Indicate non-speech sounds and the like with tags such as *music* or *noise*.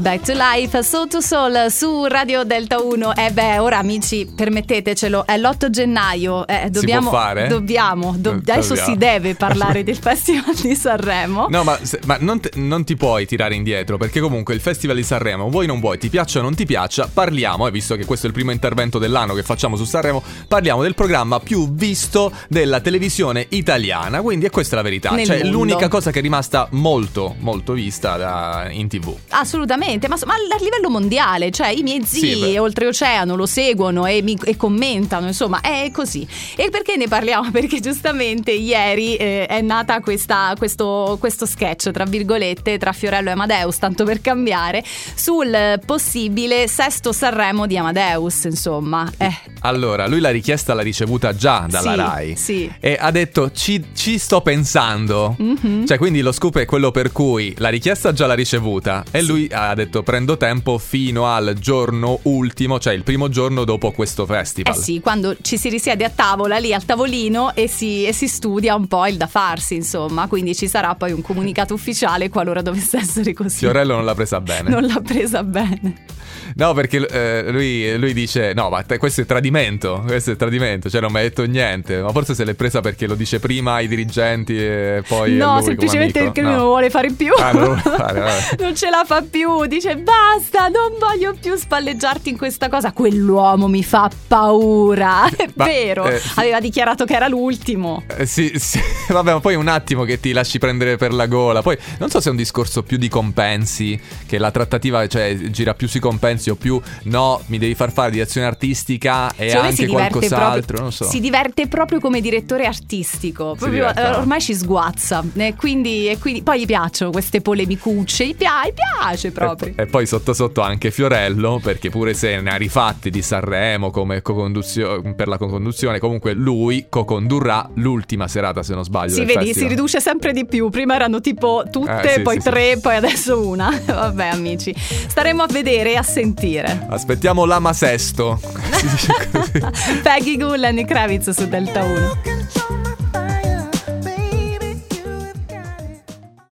Back to Life, Soul to Soul su Radio Delta 1. E eh beh, ora amici, permettetecelo, è l'8 gennaio. Eh, dobbiamo, fare? Dobbiamo, do- adesso si deve parlare del *laughs* Festival di Sanremo. No, ma, ma non, te, non, ti puoi tirare indietro, perché comunque il Festival di Sanremo, vuoi non vuoi, ti piaccia o non ti piaccia, parliamo, e visto che questo è il primo intervento dell'anno che facciamo su Sanremo, parliamo del programma più visto della televisione italiana. Quindi è questa la verità. Nel cioè, mondo. l'unica cosa che è rimasta molto, molto vista da, in tv. Assolutamente ma, ma, a livello mondiale, cioè i miei zii Sì, oltreoceano lo seguono e, mi- e commentano, insomma, è così. E perché ne parliamo? *laughs* Perché giustamente ieri eh, è nata questa- questo, questo sketch, tra virgolette, tra Fiorello e Amadeus, tanto per cambiare, sul possibile sesto Sanremo di Amadeus, insomma. Eh, Allora, lui la richiesta l'ha ricevuta già dalla Sì, Rai. sì. E ha detto ci, ci sto pensando. Mhm. Cioè, quindi lo scoop è quello per cui la richiesta già l'ha ricevuta. E lui ha detto prendo tempo fino al giorno ultimo, cioè il primo giorno dopo questo Eh festival. sì, quando ci si risiede a tavola lì al tavolino e si, e si studia un po' il da farsi, insomma, quindi ci sarà poi un comunicato ufficiale qualora dovesse essere così. Fiorello non l'ha presa bene. Non l'ha presa bene. No, perché eh, lui, lui dice: No, ma te- questo è tradimento. Questo è tradimento. Cioè, non mi ha detto niente. Ma forse se l'è presa perché lo dice prima ai dirigenti e poi. no, lui semplicemente perché lui No. non vuole fare più. Ah, non fare. *laughs* Non ce la fa più. Dice basta, non voglio più spalleggiarti in questa cosa. Quell'uomo mi fa paura. *laughs* È Ma, vero. eh. Aveva dichiarato che era l'ultimo. Eh, sì, sì, *laughs* vabbè, ma poi un attimo che ti lasci prendere per la gola. Poi non so se è un discorso più di compensi, che la trattativa cioè, gira più sui compensi o più no, mi devi far fare direzione artistica e si anche qualcos'altro, proprio, non so. Si diverte proprio come direttore artistico. Proprio, eh, ormai ci sguazza. E quindi, e quindi- poi gli piacciono queste polemicucce. Gli, pia- gli piace proprio. E, e poi sotto sotto anche Fiorello, perché pure se ne ha rifatti di Sanremo come per la co-conduzione, comunque lui co-condurrà l'ultima serata, se non sbaglio. Si vedi, si festival. riduce sempre di più. Prima erano tipo tutte, Eh, sì, poi sì, sì. tre, poi adesso una. *laughs* Vabbè, amici, staremo a vedere e a sentire. Aspettiamo l'ama sesto. *laughs* Peggy Goo, Lenny Kravitz su Delta 1. control.